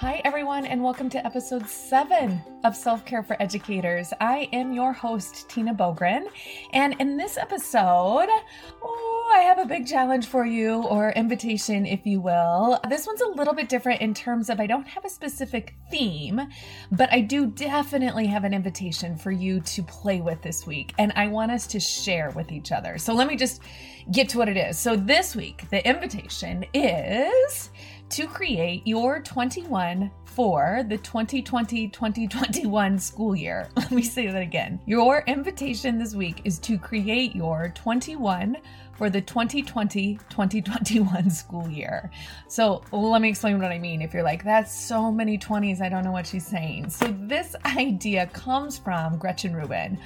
Hi, everyone, and welcome to episode seven of Self Care for Educators. I am your host, Tina Boogren, and in this episode, oh, I have a big challenge for you, or invitation, if you will. This one's a little bit different in terms of I don't have a specific theme, but I do definitely have an invitation for you to play with this week, and I want us to share with each other. So let me just get to what it is. So this week, the invitation is to create your 21 for the 2020 2021 school year. Let me say that again. Your invitation this week is to create your 21 for the 2020 2021 school year. So let me explain what I mean. If you're like, that's so many 20s, I don't know what she's saying. So this idea comes from Gretchen Rubin.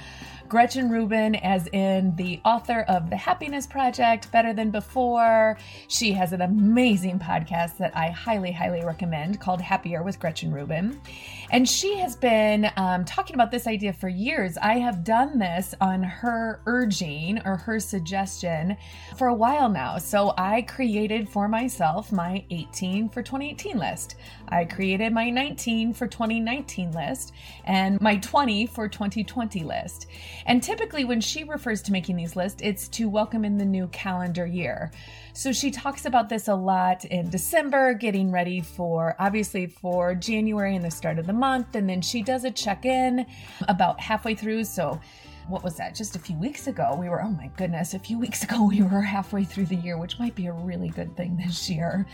Gretchen Rubin, as in the author of The Happiness Project, Better Than Before. She has an amazing podcast that I highly, highly recommend called Happier with Gretchen Rubin. And she has been um, talking about this idea for years. I have done this on her urging or her suggestion for a while now. So I created for myself my 18 for 2018 list. I created my 19 for 2019 list and my 20 for 2020 list. And typically, when she refers to making these lists, it's to welcome in the new calendar year. So she talks about this a lot in December, getting ready for obviously for January and the start of the month. And then she does a check in about halfway through. So what was that? Just a few weeks ago, we were, oh my goodness, a few weeks ago, we were halfway through the year, which might be a really good thing this year.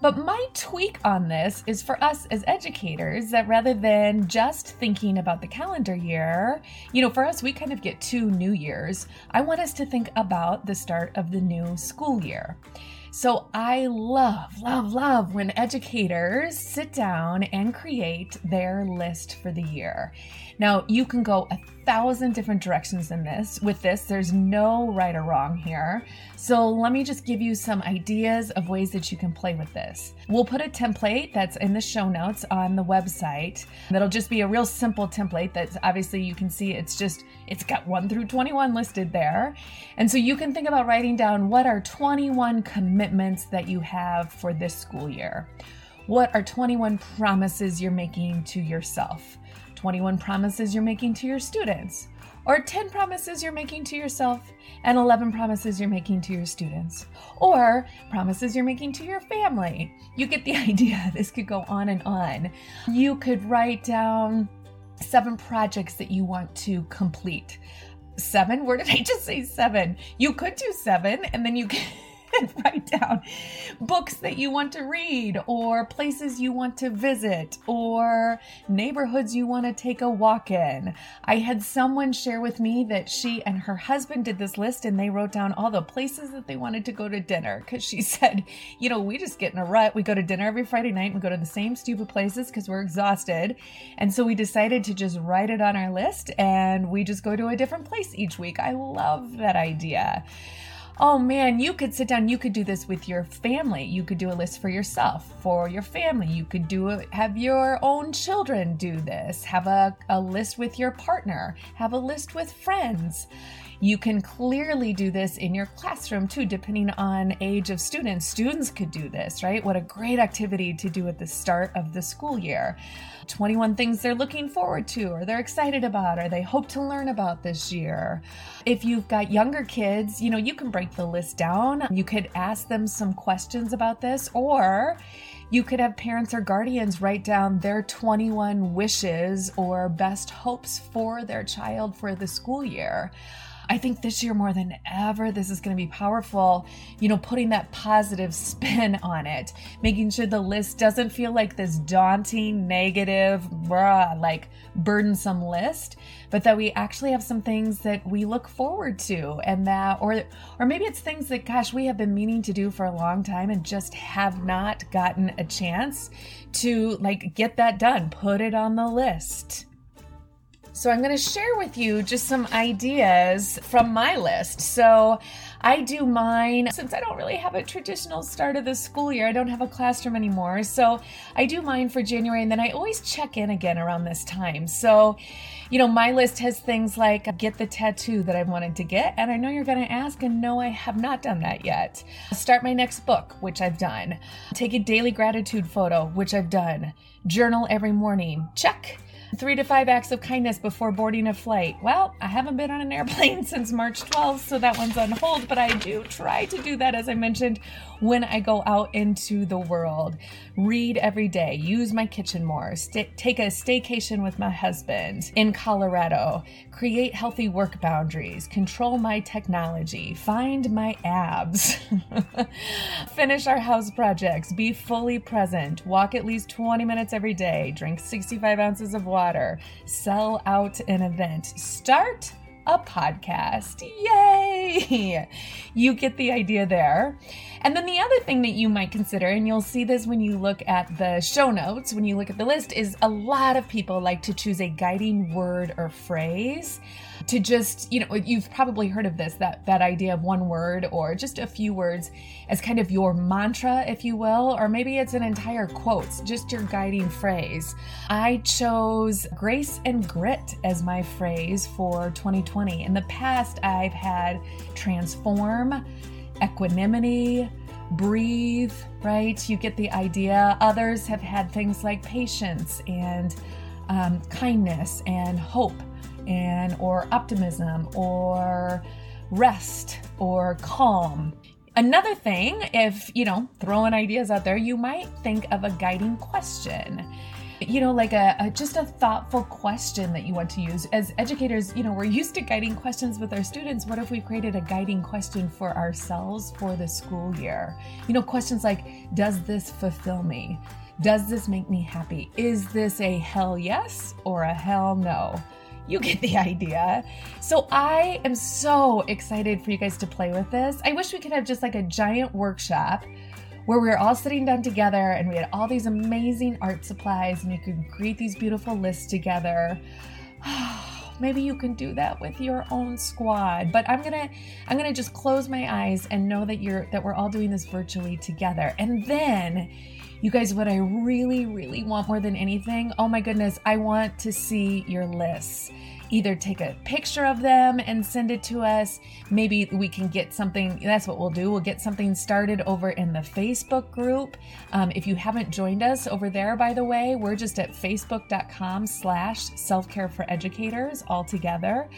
But my tweak on this is for us as educators that rather than just thinking about the calendar year, you know, for us, we kind of get two new years. I want us to think about the start of the new school year. So I love, love, love when educators sit down and create their list for the year. Now, you can go a thousand different directions in this. With this, there's no right or wrong here. So let me just give you some ideas of ways that you can play with this. We'll put a template that's in the show notes on the website. That'll just be a real simple template that's obviously you can see it's just it's got 1 through 21 listed there. And so you can think about writing down what are 21 commitments that you have for this school year. What are 21 promises you're making to yourself? 21 promises you're making to your students, or 10 promises you're making to yourself and 11 promises you're making to your students, or promises you're making to your family. You get the idea. This could go on and on. You could write down seven projects that you want to complete. Seven? Where did I just say seven? You could do seven, and then you can. write down books that you want to read, or places you want to visit, or neighborhoods you want to take a walk in. I had someone share with me that she and her husband did this list and they wrote down all the places that they wanted to go to dinner because she said, you know, we just get in a rut. We go to dinner every Friday night and we go to the same stupid places because we're exhausted. And so we decided to just write it on our list and we just go to a different place each week. I love that idea oh man, you could sit down, you could do this with your family. You could do a list for yourself, for your family. You could do it, have your own children do this, have a, a list with your partner, have a list with friends. You can clearly do this in your classroom too, depending on age of students. Students could do this, right? What a great activity to do at the start of the school year. 21 things they're looking forward to or they're excited about or they hope to learn about this year. If you've got younger kids, you know, you can break the list down. You could ask them some questions about this or you could have parents or guardians write down their 21 wishes or best hopes for their child for the school year. I think this year more than ever, this is going to be powerful. You know, putting that positive spin on it, making sure the list doesn't feel like this daunting, negative, bruh, like burdensome list, but that we actually have some things that we look forward to, and that, or, or maybe it's things that, gosh, we have been meaning to do for a long time and just have not gotten a chance to like get that done. Put it on the list. So, I'm going to share with you just some ideas from my list. So, I do mine since I don't really have a traditional start of the school year. I don't have a classroom anymore. So I do mine for January and then I always check in again around this time. So, you know, my list has things like get the tattoo that I wanted to get. And I know you're going to ask, and no, I have not done that yet. Start my next book, which I've done. Take a daily gratitude photo, which I've done. Journal every morning. Check. Three to five acts of kindness before boarding a flight. Well, I haven't been on an airplane since March 12th, so that one's on hold, but I do try to do that, as I mentioned, when I go out into the world. Read every day, use my kitchen more, take a staycation with my husband in Colorado, create healthy work boundaries, control my technology, find my abs, finish our house projects, be fully present, walk at least 20 minutes every day, drink 65 ounces of water water, sell out an event, start a podcast. Yay! You get the idea there. And then the other thing that you might consider, and you'll see this when you look at the show notes, when you look at the list, is a lot of people like to choose a guiding word or phrase to just, you know, you've probably heard of this, that, that idea of one word or just a few words as kind of your mantra, if you will, or maybe it's an entire quote, just your guiding phrase. I chose grace and grit as my phrase for 2020. In the past, I've had transform, equanimity, breathe, right? You get the idea. Others have had things like patience and um, kindness and hope and or optimism or rest or calm. Another thing, if you know, throwing ideas out there, you might think of a guiding question you know like a, a, just a thoughtful question that you want to use. As educators you know we're used to guiding questions with our students. What if we created a guiding question for ourselves for the school year? You know questions like does this fulfill me? Does this make me happy? Is this a hell yes or a hell no? You get the idea. So I am so excited for you guys to play with this. I wish we could have just like a giant workshop where we were all sitting down together and we had all these amazing art supplies and you could create these beautiful lists together. Maybe you can do that with your own squad. But I'm going to I'm going to just close my eyes and know that you're that we're all doing this virtually together. And then you guys, what I really, really want more than anything, oh my goodness, I want to see your lists either take a picture of them and send it to us. Maybe we can get something. That's what we'll do. We'll get something started over in the Facebook group. Um, if you haven't joined us over there, by the way, we're just at facebook.com slash self-care for educators all together.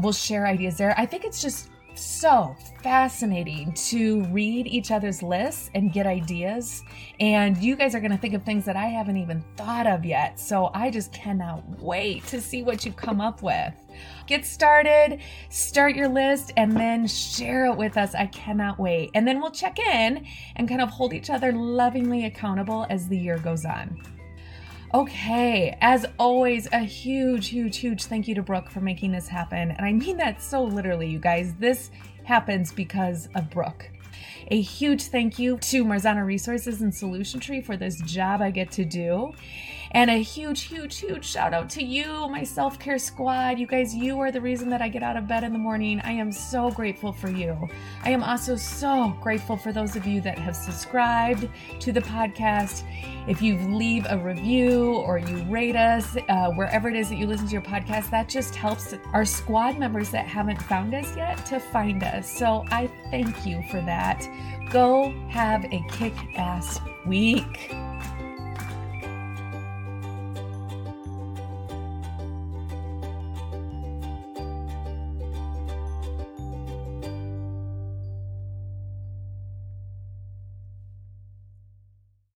We'll share ideas there. I think it's just so fascinating to read each other's lists and get ideas. And you guys are going to think of things that I haven't even thought of yet. So I just cannot wait to see what you come up with. Get started, start your list, and then share it with us. I cannot wait. And then we'll check in and kind of hold each other lovingly accountable as the year goes on. Okay, as always, a huge, huge, huge thank you to Brooke for making this happen. And I mean that so literally, you guys. This happens because of Brooke. A huge thank you to Marzano Resources and Solution Tree for this job I get to do. And a huge, huge, huge shout out to you, my self care squad. You guys, you are the reason that I get out of bed in the morning. I am so grateful for you. I am also so grateful for those of you that have subscribed to the podcast. If you leave a review or you rate us uh, wherever it is that you listen to your podcast, that just helps our squad members that haven't found us yet to find us. So I thank you for that. Go have a kick ass week.